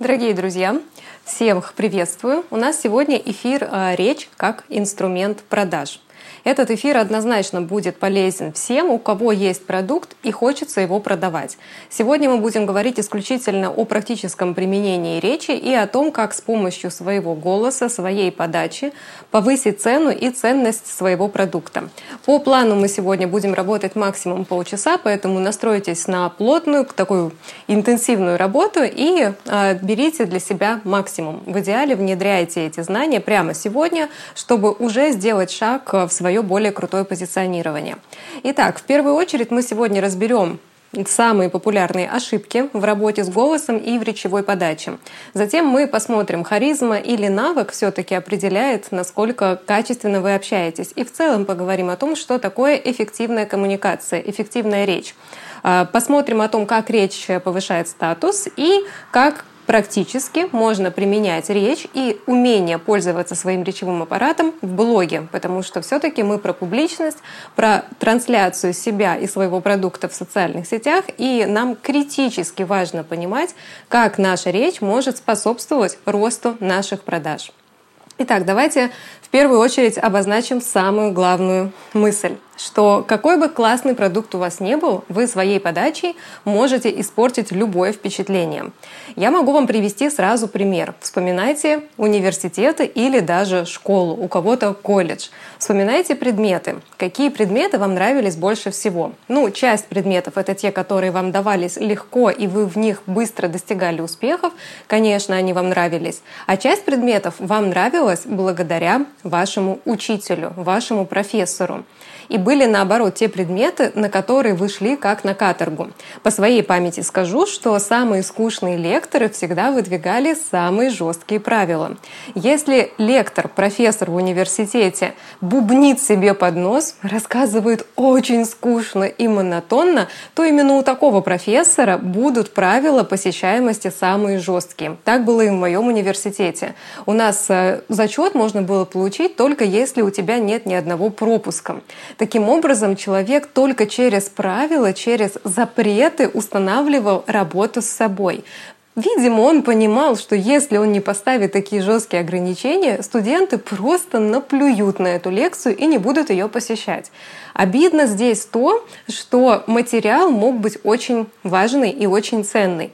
Дорогие друзья, всех приветствую. У нас сегодня эфир а, «Речь как инструмент продаж». Этот эфир однозначно будет полезен всем, у кого есть продукт и хочется его продавать. Сегодня мы будем говорить исключительно о практическом применении речи и о том, как с помощью своего голоса, своей подачи повысить цену и ценность своего продукта. По плану мы сегодня будем работать максимум полчаса, поэтому настройтесь на плотную, такую интенсивную работу и э, берите для себя максимум. В идеале внедряйте эти знания прямо сегодня, чтобы уже сделать шаг в свою свое более крутое позиционирование. Итак, в первую очередь мы сегодня разберем самые популярные ошибки в работе с голосом и в речевой подаче. Затем мы посмотрим, харизма или навык все-таки определяет, насколько качественно вы общаетесь. И в целом поговорим о том, что такое эффективная коммуникация, эффективная речь. А, посмотрим о том, как речь повышает статус и как практически можно применять речь и умение пользоваться своим речевым аппаратом в блоге, потому что все-таки мы про публичность, про трансляцию себя и своего продукта в социальных сетях, и нам критически важно понимать, как наша речь может способствовать росту наших продаж. Итак, давайте первую очередь обозначим самую главную мысль что какой бы классный продукт у вас не был, вы своей подачей можете испортить любое впечатление. Я могу вам привести сразу пример. Вспоминайте университеты или даже школу, у кого-то колледж. Вспоминайте предметы. Какие предметы вам нравились больше всего? Ну, часть предметов — это те, которые вам давались легко, и вы в них быстро достигали успехов. Конечно, они вам нравились. А часть предметов вам нравилась благодаря вашему учителю, вашему профессору и были, наоборот, те предметы, на которые вы шли как на каторгу. По своей памяти скажу, что самые скучные лекторы всегда выдвигали самые жесткие правила. Если лектор, профессор в университете бубнит себе под нос, рассказывает очень скучно и монотонно, то именно у такого профессора будут правила посещаемости самые жесткие. Так было и в моем университете. У нас э, зачет можно было получить только если у тебя нет ни одного пропуска. Таким образом, человек только через правила, через запреты устанавливал работу с собой. Видимо, он понимал, что если он не поставит такие жесткие ограничения, студенты просто наплюют на эту лекцию и не будут ее посещать. Обидно здесь то, что материал мог быть очень важный и очень ценный.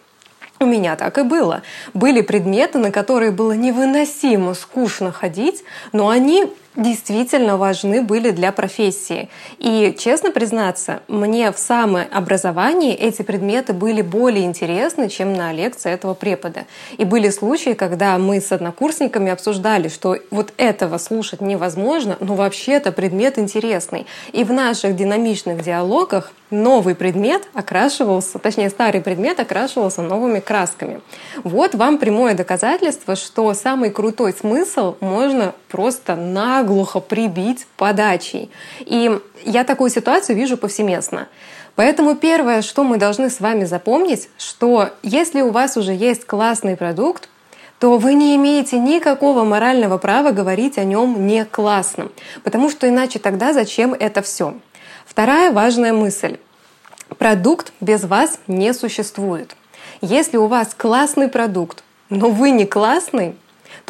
У меня так и было. Были предметы, на которые было невыносимо скучно ходить, но они действительно важны были для профессии. И, честно признаться, мне в самообразовании эти предметы были более интересны, чем на лекции этого препода. И были случаи, когда мы с однокурсниками обсуждали, что вот этого слушать невозможно, но вообще-то предмет интересный. И в наших динамичных диалогах новый предмет окрашивался, точнее старый предмет окрашивался новыми красками. Вот вам прямое доказательство, что самый крутой смысл можно просто наглухо прибить подачей. И я такую ситуацию вижу повсеместно. Поэтому первое, что мы должны с вами запомнить, что если у вас уже есть классный продукт, то вы не имеете никакого морального права говорить о нем не классным, потому что иначе тогда зачем это все? Вторая важная мысль. Продукт без вас не существует. Если у вас классный продукт, но вы не классный,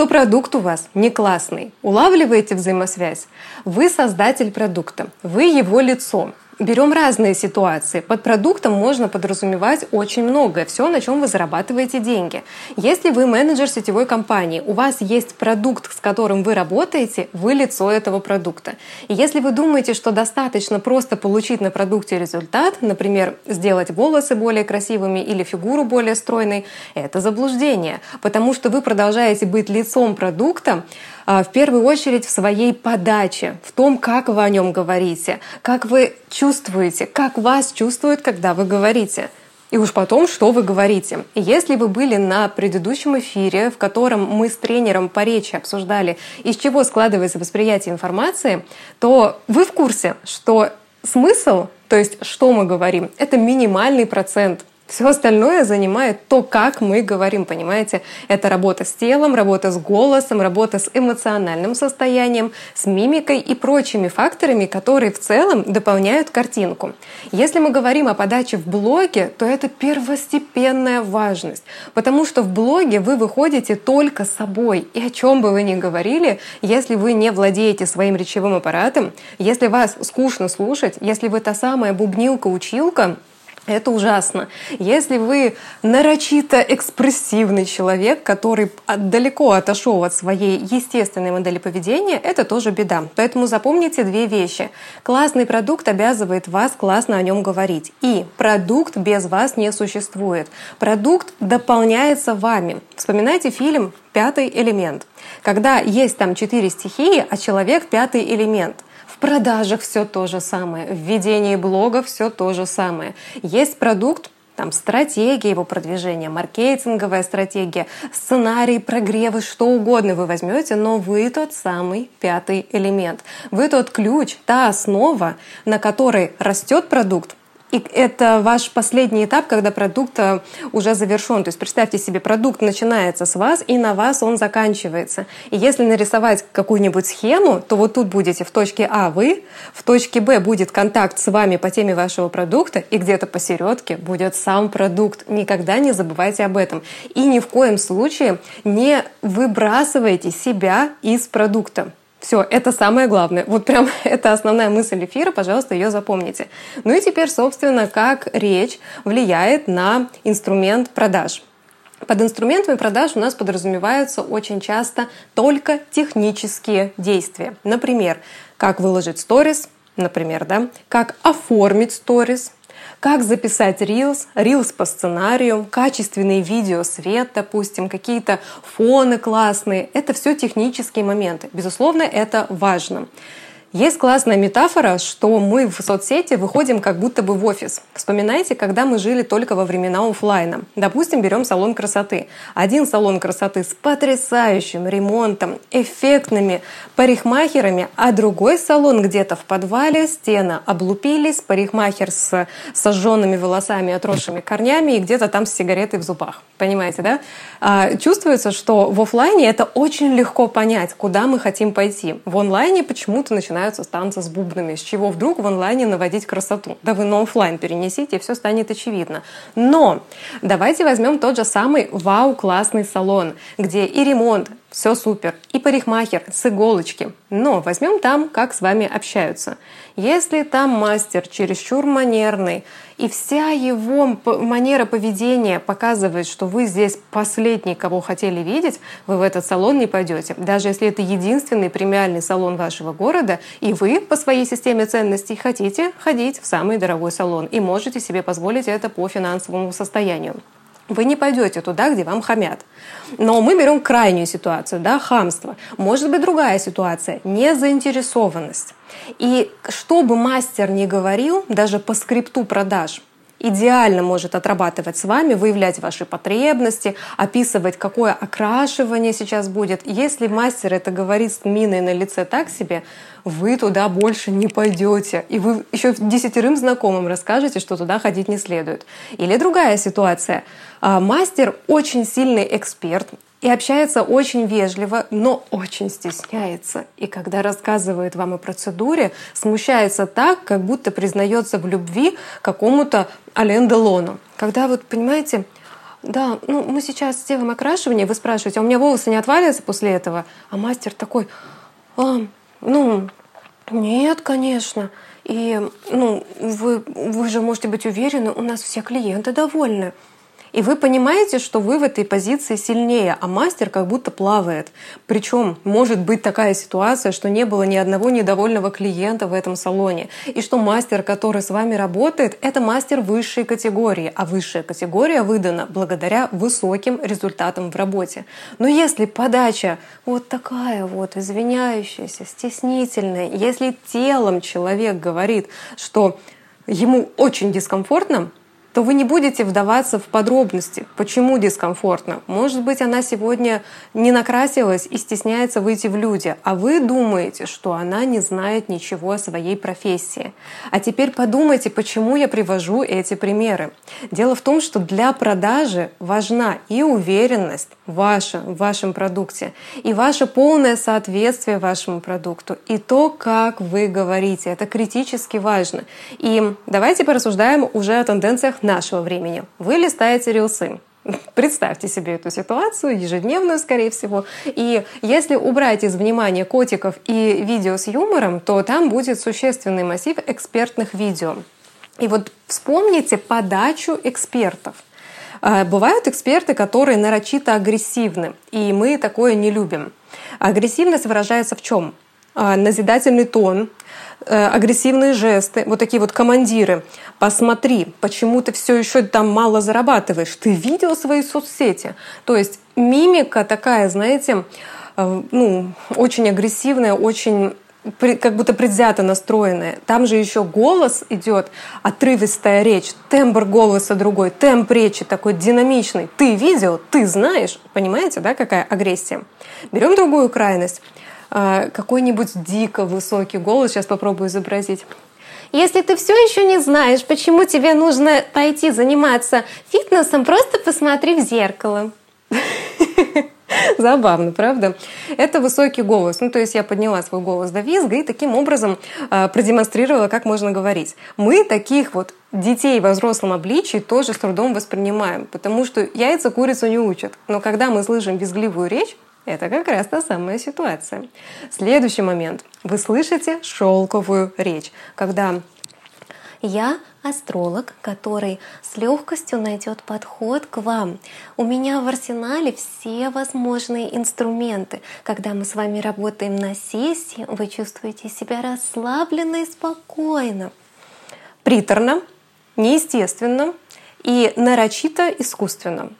то продукт у вас не классный. Улавливаете взаимосвязь? Вы создатель продукта, вы его лицо. Берем разные ситуации. Под продуктом можно подразумевать очень многое, все, на чем вы зарабатываете деньги. Если вы менеджер сетевой компании, у вас есть продукт, с которым вы работаете, вы лицо этого продукта. И если вы думаете, что достаточно просто получить на продукте результат, например, сделать волосы более красивыми или фигуру более стройной, это заблуждение, потому что вы продолжаете быть лицом продукта, в первую очередь в своей подаче, в том, как вы о нем говорите, как вы чувствуете, как вас чувствуют, когда вы говорите. И уж потом, что вы говорите. Если вы были на предыдущем эфире, в котором мы с тренером по речи обсуждали, из чего складывается восприятие информации, то вы в курсе, что смысл, то есть что мы говорим, это минимальный процент Все остальное занимает то, как мы говорим, понимаете? Это работа с телом, работа с голосом, работа с эмоциональным состоянием, с мимикой и прочими факторами, которые в целом дополняют картинку. Если мы говорим о подаче в блоге, то это первостепенная важность, потому что в блоге вы выходите только собой. И о чем бы вы ни говорили, если вы не владеете своим речевым аппаратом, если вас скучно слушать, если вы та самая бубнилка-училка, это ужасно. Если вы нарочито экспрессивный человек, который далеко отошел от своей естественной модели поведения, это тоже беда. Поэтому запомните две вещи. Классный продукт обязывает вас классно о нем говорить. И продукт без вас не существует. Продукт дополняется вами. Вспоминайте фильм «Пятый элемент». Когда есть там четыре стихии, а человек — пятый элемент — продажах все то же самое, в ведении блога все то же самое. Есть продукт, там стратегия его продвижения, маркетинговая стратегия, сценарий, прогревы, что угодно вы возьмете, но вы тот самый пятый элемент. Вы тот ключ, та основа, на которой растет продукт, и это ваш последний этап, когда продукт э, уже завершен. То есть представьте себе, продукт начинается с вас, и на вас он заканчивается. И если нарисовать какую-нибудь схему, то вот тут будете в точке А вы, в точке Б будет контакт с вами по теме вашего продукта, и где-то посередке будет сам продукт. Никогда не забывайте об этом. И ни в коем случае не выбрасывайте себя из продукта. Все, это самое главное. Вот прям это основная мысль эфира, пожалуйста, ее запомните. Ну и теперь, собственно, как речь влияет на инструмент продаж. Под инструментами продаж у нас подразумеваются очень часто только технические действия. Например, как выложить сторис, например, да, как оформить сторис, как записать Reels, Reels по сценарию, качественные видео, свет, допустим, какие-то фоны классные. Это все технические моменты. Безусловно, это важно. Есть классная метафора, что мы в соцсети выходим как будто бы в офис. Вспоминайте, когда мы жили только во времена офлайна. Допустим, берем салон красоты. Один салон красоты с потрясающим ремонтом, эффектными парикмахерами, а другой салон где-то в подвале, стены облупились, парикмахер с сожженными волосами, отросшими корнями и где-то там с сигаретой в зубах. Понимаете, да? А, чувствуется, что в офлайне это очень легко понять, куда мы хотим пойти. В онлайне почему-то начинаются танцы с бубнами, с чего вдруг в онлайне наводить красоту. Да вы на офлайн перенесите, и все станет очевидно. Но давайте возьмем тот же самый вау-классный салон, где и ремонт, все супер, и парикмахер с иголочки. Но возьмем там, как с вами общаются. Если там мастер чересчур манерный, и вся его манера поведения показывает, что вы здесь последний, кого хотели видеть, вы в этот салон не пойдете. Даже если это единственный премиальный салон вашего города, и вы по своей системе ценностей хотите ходить в самый дорогой салон и можете себе позволить это по финансовому состоянию. Вы не пойдете туда, где вам хамят. Но мы берем крайнюю ситуацию, да, хамство. Может быть другая ситуация, незаинтересованность. И что бы мастер ни говорил, даже по скрипту продаж, идеально может отрабатывать с вами, выявлять ваши потребности, описывать, какое окрашивание сейчас будет. Если мастер это говорит с миной на лице так себе, вы туда больше не пойдете. И вы еще десятерым знакомым расскажете, что туда ходить не следует. Или другая ситуация. А, мастер очень сильный эксперт, и общается очень вежливо, но очень стесняется. И когда рассказывает вам о процедуре, смущается так, как будто признается в любви какому-то Ален Делону. Когда вот, понимаете, да, ну мы сейчас сделаем окрашивание, вы спрашиваете, а у меня волосы не отвалятся после этого? А мастер такой, а, ну, нет, конечно. И ну, вы, вы же можете быть уверены, у нас все клиенты довольны. И вы понимаете, что вы в этой позиции сильнее, а мастер как будто плавает. Причем может быть такая ситуация, что не было ни одного недовольного клиента в этом салоне. И что мастер, который с вами работает, это мастер высшей категории. А высшая категория выдана благодаря высоким результатам в работе. Но если подача вот такая вот, извиняющаяся, стеснительная, если телом человек говорит, что ему очень дискомфортно, то вы не будете вдаваться в подробности, почему дискомфортно. Может быть, она сегодня не накрасилась и стесняется выйти в люди, а вы думаете, что она не знает ничего о своей профессии. А теперь подумайте, почему я привожу эти примеры. Дело в том, что для продажи важна и уверенность ваша в вашем продукте, и ваше полное соответствие вашему продукту, и то, как вы говорите. Это критически важно. И давайте порассуждаем уже о тенденциях нашего времени. Вы листаете рилсы. Представьте себе эту ситуацию, ежедневную, скорее всего. И если убрать из внимания котиков и видео с юмором, то там будет существенный массив экспертных видео. И вот вспомните подачу экспертов. А, бывают эксперты, которые нарочито агрессивны, и мы такое не любим. Агрессивность выражается в чем? А, назидательный тон, агрессивные жесты, вот такие вот командиры. Посмотри, почему ты все еще там мало зарабатываешь. Ты видел свои соцсети. То есть мимика такая, знаете, э, ну, очень агрессивная, очень как будто предвзято настроенная. Там же еще голос идет, отрывистая речь, тембр голоса другой, темп речи такой динамичный. Ты видел, ты знаешь. Понимаете, да, какая агрессия? Берем другую крайность. А, какой-нибудь дико высокий голос, сейчас попробую изобразить. Если ты все еще не знаешь, почему тебе нужно пойти заниматься фитнесом, просто посмотри в зеркало. Забавно, правда? Это высокий голос. Ну, то есть я подняла свой голос до визга и таким образом э, продемонстрировала, как можно говорить. Мы таких вот детей во взрослом обличии тоже с трудом воспринимаем, потому что яйца курицу не учат. Но когда мы слышим визгливую речь, это как раз та самая ситуация. Следующий момент. Вы слышите шелковую речь, когда я астролог, который с легкостью найдет подход к вам. У меня в арсенале все возможные инструменты. Когда мы с вами работаем на сессии, вы чувствуете себя расслабленно и спокойно. Приторно, неестественно и нарочито искусственно.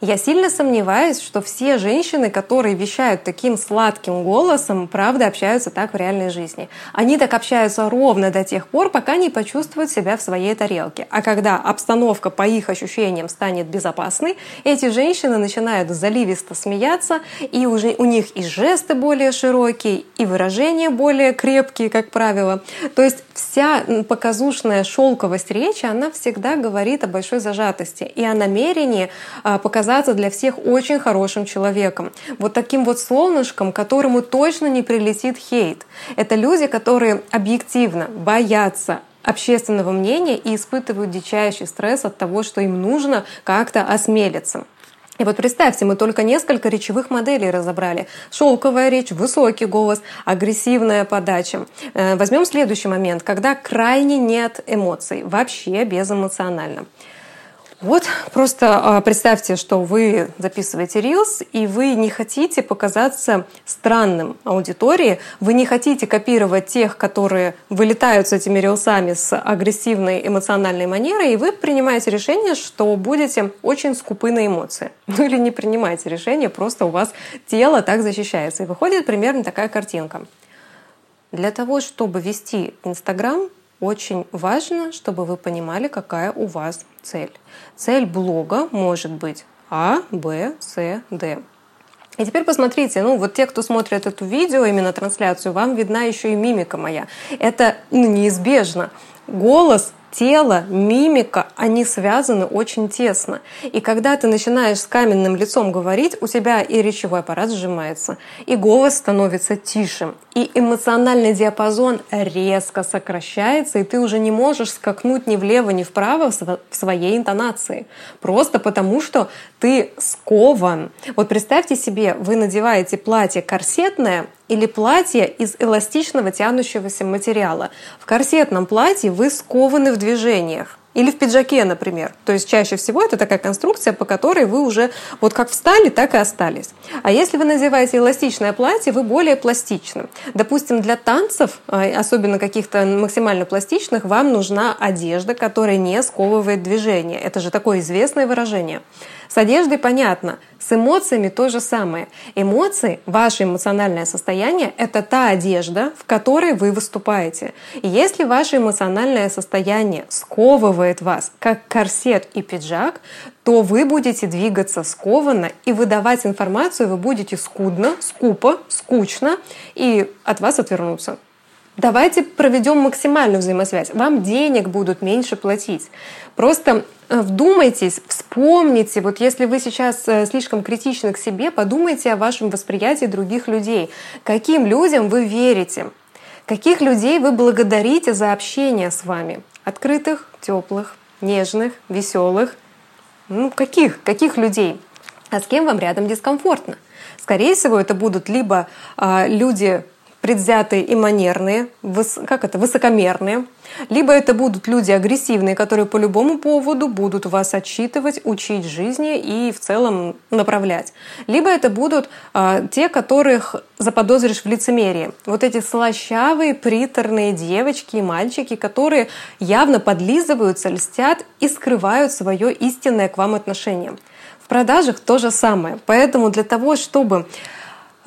Я сильно сомневаюсь, что все женщины, которые вещают таким сладким голосом, правда общаются так в реальной жизни. Они так общаются ровно до тех пор, пока не почувствуют себя в своей тарелке. А когда обстановка по их ощущениям станет безопасной, эти женщины начинают заливисто смеяться, и уже у них и жесты более широкие, и выражения более крепкие, как правило. То есть вся показушная шелковость речи, она всегда говорит о большой зажатости и о намерении а, показать оказаться для всех очень хорошим человеком. Вот таким вот солнышком, которому точно не прилетит хейт. Это люди, которые объективно боятся общественного мнения и испытывают дичайший стресс от того, что им нужно как-то осмелиться. И вот представьте, мы только несколько речевых моделей разобрали. Шелковая речь, высокий голос, агрессивная подача. Э, возьмем следующий момент, когда крайне нет эмоций, вообще безэмоционально. Вот просто а, представьте, что вы записываете Reels, и вы не хотите показаться странным аудитории, вы не хотите копировать тех, которые вылетают с этими рилсами с агрессивной эмоциональной манерой, и вы принимаете решение, что будете очень скупы на эмоции. Ну или не принимаете решение, просто у вас тело так защищается. И выходит примерно такая картинка. Для того, чтобы вести Инстаграм, очень важно, чтобы вы понимали, какая у вас цель. Цель блога может быть А, Б, С, Д. И теперь посмотрите, ну вот те, кто смотрит эту видео, именно трансляцию, вам видна еще и мимика моя. Это ну, неизбежно. Голос тело, мимика, они связаны очень тесно. И когда ты начинаешь с каменным лицом говорить, у тебя и речевой аппарат сжимается, и голос становится тише, и эмоциональный диапазон резко сокращается, и ты уже не можешь скакнуть ни влево, ни вправо в своей интонации. Просто потому, что ты скован. Вот представьте себе, вы надеваете платье корсетное, или платье из эластичного тянущегося материала. В корсетном платье вы скованы в движениях. Или в пиджаке, например. То есть чаще всего это такая конструкция, по которой вы уже вот как встали, так и остались. А если вы надеваете эластичное платье, вы более пластичны. Допустим, для танцев, а, особенно каких-то максимально пластичных, вам нужна одежда, которая не сковывает движение. Это же такое известное выражение. С одеждой понятно, с эмоциями то же самое. Эмоции, ваше эмоциональное состояние — это та одежда, в которой вы выступаете. И если ваше эмоциональное состояние сковывает вас, как корсет и пиджак, то вы будете двигаться скованно и выдавать информацию вы будете скудно, скупо, скучно, и от вас отвернутся. Давайте проведем максимальную взаимосвязь. Вам денег будут меньше платить. Просто э, вдумайтесь, вспомните, вот если вы сейчас э, слишком критичны к себе, подумайте о вашем восприятии других людей. Каким людям вы верите? Каких людей вы благодарите за общение с вами? Открытых, теплых, нежных, веселых? Ну, каких? Каких людей? А с кем вам рядом дискомфортно? Скорее всего, это будут либо э, люди предвзятые и манерные, как это, высокомерные, либо это будут люди агрессивные, которые по любому поводу будут вас отчитывать, учить жизни и в целом направлять. Либо это будут а, те, которых заподозришь в лицемерии. Вот эти слащавые, приторные девочки и мальчики, которые явно подлизываются, льстят и скрывают свое истинное к вам отношение. В продажах то же самое. Поэтому для того, чтобы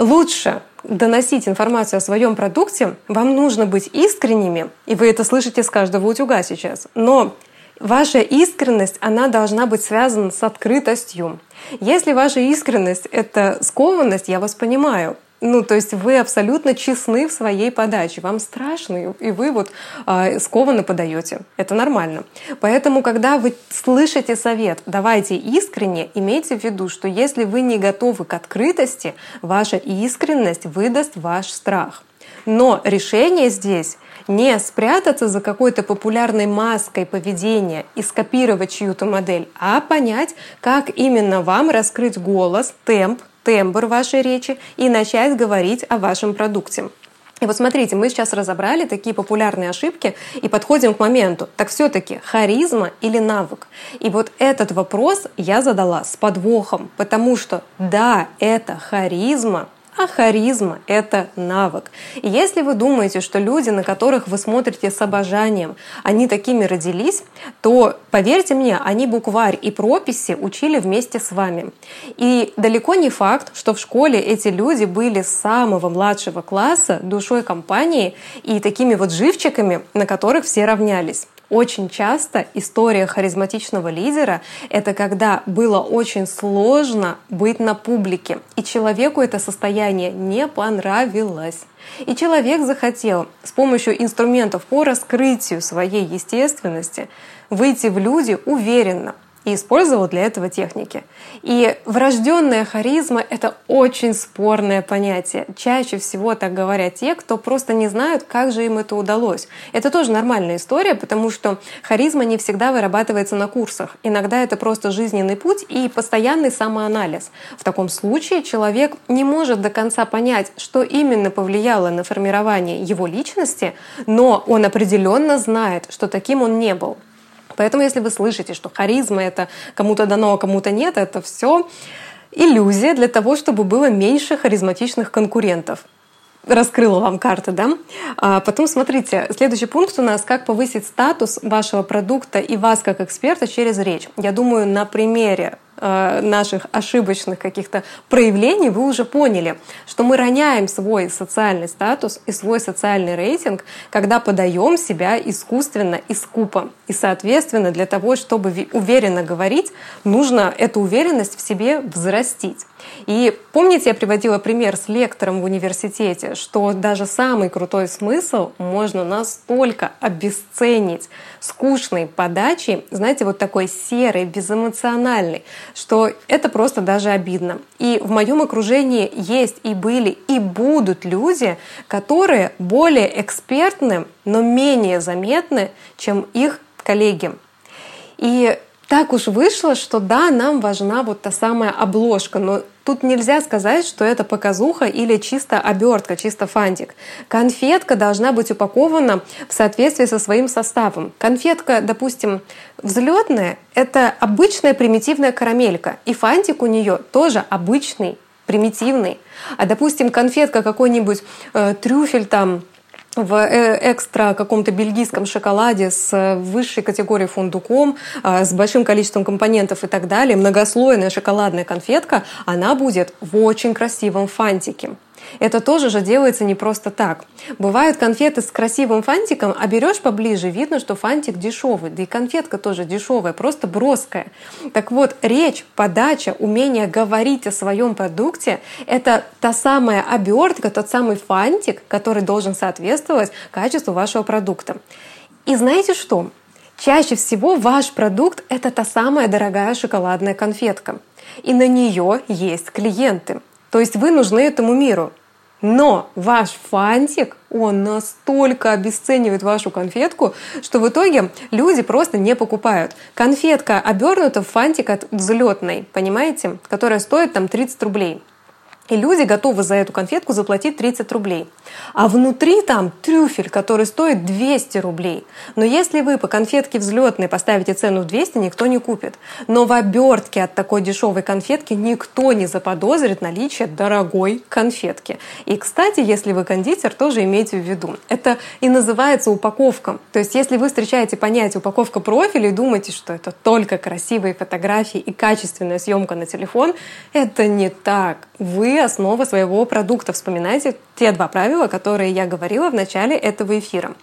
лучше доносить информацию о своем продукте, вам нужно быть искренними, и вы это слышите с каждого утюга сейчас. Но Ваша искренность, она должна быть связана с открытостью. Если ваша искренность — это скованность, я вас понимаю. Ну, то есть вы абсолютно честны в своей подаче. Вам страшно, и вы вот э, скованно подаете. Это нормально. Поэтому, когда вы слышите совет, давайте искренне, имейте в виду, что если вы не готовы к открытости, ваша искренность выдаст ваш страх. Но решение здесь не спрятаться за какой-то популярной маской поведения и скопировать чью-то модель, а понять, как именно вам раскрыть голос, темп, тембр вашей речи и начать говорить о вашем продукте. И вот смотрите, мы сейчас разобрали такие популярные ошибки и подходим к моменту. Так все-таки харизма или навык? И вот этот вопрос я задала с подвохом, потому что да, это харизма, а харизма — это навык. И если вы думаете, что люди, на которых вы смотрите с обожанием, они такими родились, то, поверьте мне, они букварь и прописи учили вместе с вами. И далеко не факт, что в школе эти люди были с самого младшего класса душой компании и такими вот живчиками, на которых все равнялись. Очень часто история харизматичного лидера — это когда было очень сложно быть на публике, и человеку это состояние не понравилось. И человек захотел с помощью инструментов по раскрытию своей естественности выйти в люди уверенно, и использовал для этого техники. И врожденная харизма — это очень спорное понятие. Чаще всего так говорят те, кто просто не знают, как же им это удалось. Это тоже нормальная история, потому что харизма не всегда вырабатывается на курсах. Иногда это просто жизненный путь и постоянный самоанализ. В таком случае человек не может до конца понять, что именно повлияло на формирование его личности, но он определенно знает, что таким он не был. Поэтому, если вы слышите, что харизма это кому-то дано, а кому-то нет, это все иллюзия для того, чтобы было меньше харизматичных конкурентов раскрыла вам карты, да? А потом смотрите, следующий пункт у нас «Как повысить статус вашего продукта и вас как эксперта через речь». Я думаю, на примере наших ошибочных каких-то проявлений, вы уже поняли, что мы роняем свой социальный статус и свой социальный рейтинг, когда подаем себя искусственно и скупо. И, соответственно, для того, чтобы уверенно говорить, нужно эту уверенность в себе взрастить. И помните, я приводила пример с лектором в университете, что даже самый крутой смысл можно настолько обесценить скучной подачей, знаете, вот такой серой, безэмоциональной, что это просто даже обидно. И в моем окружении есть и были, и будут люди, которые более экспертны, но менее заметны, чем их коллеги. И так уж вышло, что да, нам важна вот та самая обложка, но тут нельзя сказать, что это показуха или чисто обертка, чисто фантик. Конфетка должна быть упакована в соответствии со своим составом. Конфетка, допустим, взлетная — это обычная примитивная карамелька, и фантик у нее тоже обычный, примитивный. А, допустим, конфетка какой-нибудь э, трюфель там в э, экстра каком-то бельгийском шоколаде с высшей категорией фундуком, а, с большим количеством компонентов и так далее, многослойная шоколадная конфетка, она будет в очень красивом фантике. Это тоже же делается не просто так. Бывают конфеты с красивым фантиком, а берешь поближе, видно, что фантик дешевый, да и конфетка тоже дешевая, просто броская. Так вот, речь, подача, умение говорить о своем продукте — это та самая обертка, тот самый фантик, который должен соответствовать качеству вашего продукта. И знаете что? Чаще всего ваш продукт — это та самая дорогая шоколадная конфетка. И на нее есть клиенты. То есть вы нужны этому миру. Но ваш фантик, он настолько обесценивает вашу конфетку, что в итоге люди просто не покупают. Конфетка обернута в фантик от взлетной, понимаете, которая стоит там 30 рублей. И люди готовы за эту конфетку заплатить 30 рублей. А внутри там трюфель, который стоит 200 рублей. Но если вы по конфетке взлетной поставите цену в 200, никто не купит. Но в обертке от такой дешевой конфетки никто не заподозрит наличие дорогой конфетки. И, кстати, если вы кондитер, тоже имейте в виду. Это и называется упаковка. То есть, если вы встречаете понятие упаковка профиля и думаете, что это только красивые фотографии и качественная съемка на телефон, это не так. Вы основа своего продукта. Вспоминайте те два правила, которые я говорила в начале этого эфира.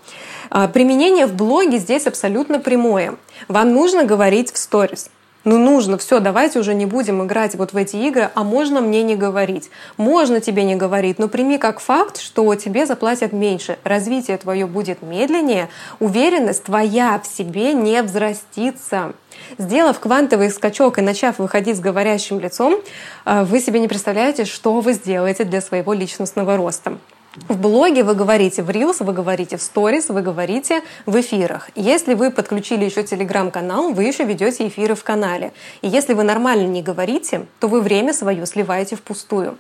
А, применение в блоге здесь абсолютно прямое. Вам нужно говорить в сторис. Ну нужно, все, давайте уже не будем играть вот в эти игры, а можно мне не говорить. Можно тебе не говорить, но прими как факт, что тебе заплатят меньше, развитие твое будет медленнее, уверенность твоя в себе не взрастится. Сделав квантовый скачок и начав выходить с говорящим лицом, э, вы себе не представляете, что вы сделаете для своего личностного роста. В блоге вы говорите в Reels, вы говорите в Stories, вы говорите в эфирах. Если вы подключили еще телеграм-канал, вы еще ведете эфиры в канале. И если вы нормально не говорите, то вы время свое сливаете впустую.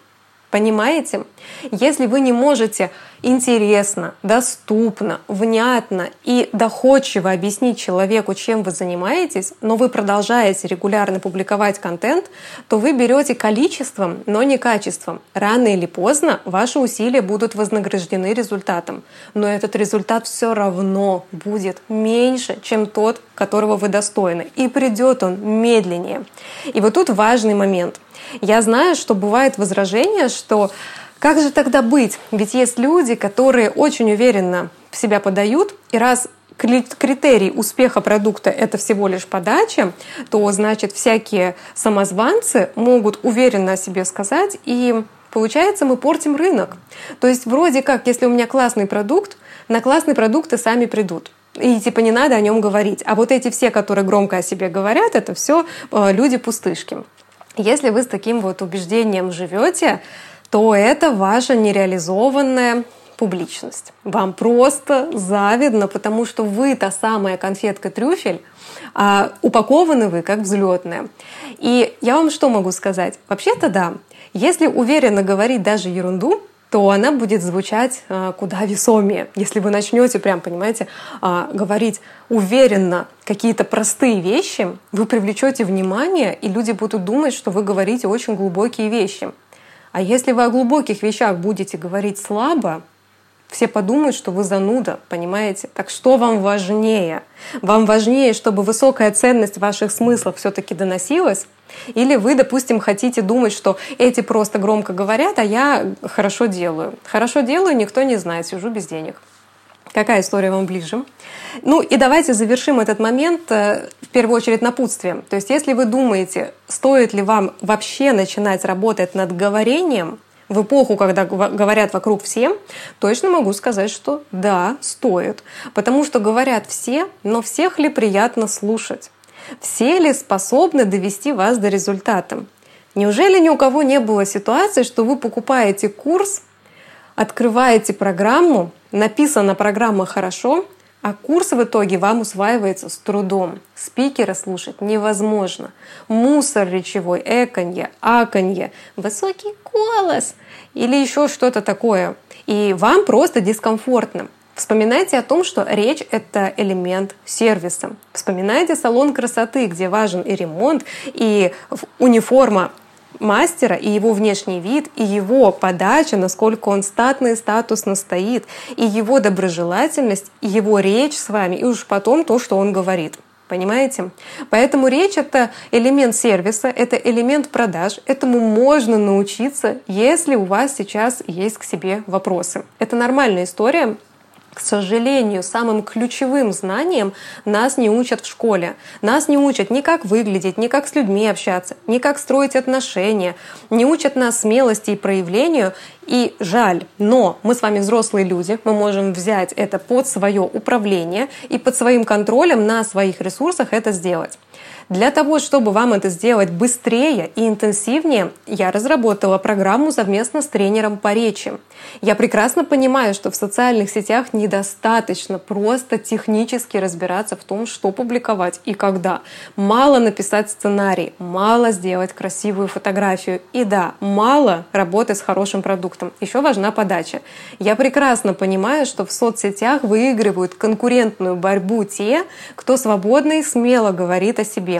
Понимаете? Если вы не можете интересно, доступно, внятно и доходчиво объяснить человеку, чем вы занимаетесь, но вы продолжаете регулярно публиковать контент, то вы берете количеством, но не качеством. Рано или поздно ваши усилия будут вознаграждены результатом. Но этот результат все равно будет меньше, чем тот, которого вы достойны. И придет он медленнее. И вот тут важный момент — я знаю, что бывает возражение, что как же тогда быть? Ведь есть люди, которые очень уверенно себя подают, и раз критерий успеха продукта это всего лишь подача, то значит всякие самозванцы могут уверенно о себе сказать, и получается мы портим рынок. То есть вроде как, если у меня классный продукт, на классные продукты сами придут. И типа не надо о нем говорить. А вот эти все, которые громко о себе говорят, это все э, люди-пустышки. Если вы с таким вот убеждением живете, то это ваша нереализованная публичность. Вам просто завидно, потому что вы та самая конфетка-трюфель, а упакованы вы как взлетная. И я вам что могу сказать? Вообще-то да. Если уверенно говорить даже ерунду, то она будет звучать э, куда весомее. Если вы начнете прям, понимаете, э, говорить уверенно какие-то простые вещи, вы привлечете внимание, и люди будут думать, что вы говорите очень глубокие вещи. А если вы о глубоких вещах будете говорить слабо, все подумают, что вы зануда, понимаете? Так что вам важнее? Вам важнее, чтобы высокая ценность ваших смыслов все-таки доносилась? Или вы, допустим, хотите думать, что эти просто громко говорят, а я хорошо делаю. Хорошо делаю, никто не знает, сижу без денег. Какая история вам ближе? Ну и давайте завершим этот момент э, в первую очередь напутствием. То есть если вы думаете, стоит ли вам вообще начинать работать над говорением, в эпоху, когда говорят вокруг всем, точно могу сказать, что да, стоит. Потому что говорят все, но всех ли приятно слушать? Все ли способны довести вас до результата? Неужели ни у кого не было ситуации, что вы покупаете курс, открываете программу, написана программа хорошо, а курс в итоге вам усваивается с трудом. Спикера слушать невозможно. Мусор речевой, эконье, аконье, высокий голос или еще что-то такое. И вам просто дискомфортно. Вспоминайте о том, что речь — это элемент сервиса. Вспоминайте салон красоты, где важен и ремонт, и униформа мастера и его внешний вид, и его подача, насколько он статно и статусно стоит, и его доброжелательность, и его речь с вами, и уж потом то, что он говорит. Понимаете? Поэтому речь — это элемент сервиса, это элемент продаж. Этому можно научиться, если у вас сейчас есть к себе вопросы. Это нормальная история, к сожалению, самым ключевым знанием нас не учат в школе. Нас не учат ни как выглядеть, ни как с людьми общаться, ни как строить отношения, не учат нас смелости и проявлению. И жаль, но мы с вами взрослые люди, мы можем взять это под свое управление и под своим контролем на своих ресурсах это сделать. Для того, чтобы вам это сделать быстрее и интенсивнее, я разработала программу совместно с тренером по речи. Я прекрасно понимаю, что в социальных сетях недостаточно просто технически разбираться в том, что публиковать и когда. Мало написать сценарий, мало сделать красивую фотографию. И да, мало работать с хорошим продуктом. Еще важна подача. Я прекрасно понимаю, что в соцсетях выигрывают конкурентную борьбу те, кто свободно и смело говорит о себе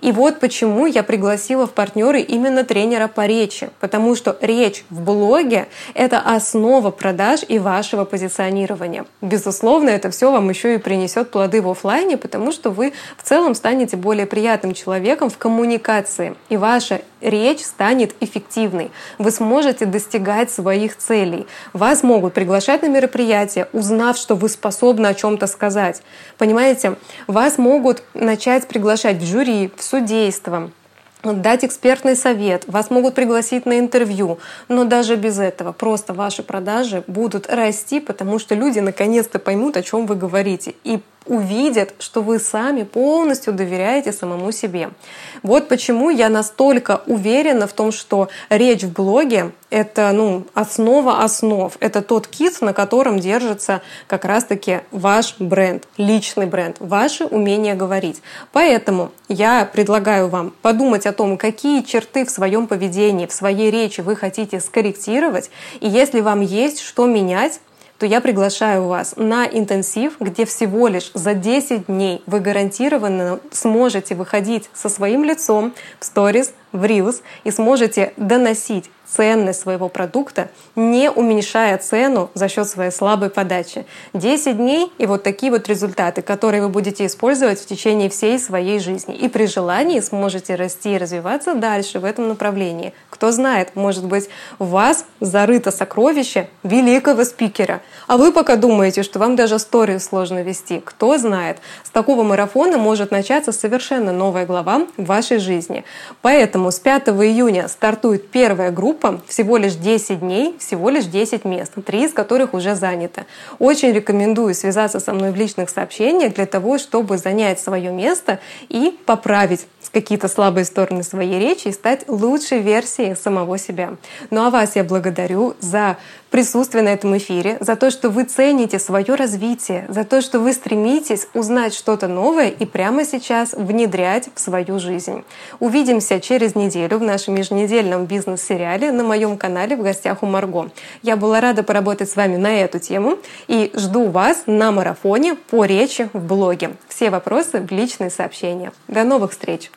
и вот почему я пригласила в партнеры именно тренера по речи, потому что речь в блоге — это основа продаж и вашего позиционирования. Безусловно, это все вам еще и принесет плоды в офлайне, потому что вы в целом станете более приятным человеком в коммуникации, и ваша речь станет эффективной. Вы сможете достигать своих целей. Вас могут приглашать на мероприятия, узнав, что вы способны о чем-то сказать. Понимаете, вас могут начать приглашать в жюри, в судейство, дать экспертный совет, вас могут пригласить на интервью, но даже без этого просто ваши продажи будут расти, потому что люди наконец-то поймут, о чем вы говорите, и увидят, что вы сами полностью доверяете самому себе. Вот почему я настолько уверена в том, что речь в блоге — это ну, основа основ. Это тот кит, на котором держится как раз-таки ваш бренд, личный бренд, ваше умение говорить. Поэтому я предлагаю вам подумать о том, какие черты в своем поведении, в своей речи вы хотите скорректировать. И если вам есть что менять, то я приглашаю вас на интенсив, где всего лишь за 10 дней вы гарантированно сможете выходить со своим лицом в сторис, в Reels и сможете доносить ценность своего продукта, не уменьшая цену за счет своей слабой подачи. 10 дней и вот такие вот результаты, которые вы будете использовать в течение всей своей жизни. И при желании сможете расти и развиваться дальше в этом направлении. Кто знает, может быть, у вас зарыто сокровище великого спикера, а вы пока думаете, что вам даже историю сложно вести. Кто знает, с такого марафона может начаться совершенно новая глава в вашей жизни. Поэтому Поэтому с 5 июня стартует первая группа, всего лишь 10 дней, всего лишь 10 мест, три из которых уже заняты. Очень рекомендую связаться со мной в личных сообщениях для того, чтобы занять свое место и поправить какие-то слабые стороны своей речи и стать лучшей версией самого себя. Ну а вас я благодарю за присутствие на этом эфире, за то, что вы цените свое развитие, за то, что вы стремитесь узнать что-то новое и прямо сейчас внедрять в свою жизнь. Увидимся через неделю в нашем еженедельном бизнес-сериале на моем канале «В гостях у Марго». Я была рада поработать с вами на эту тему и жду вас на марафоне по речи в блоге. Все вопросы в личные сообщения. До новых встреч!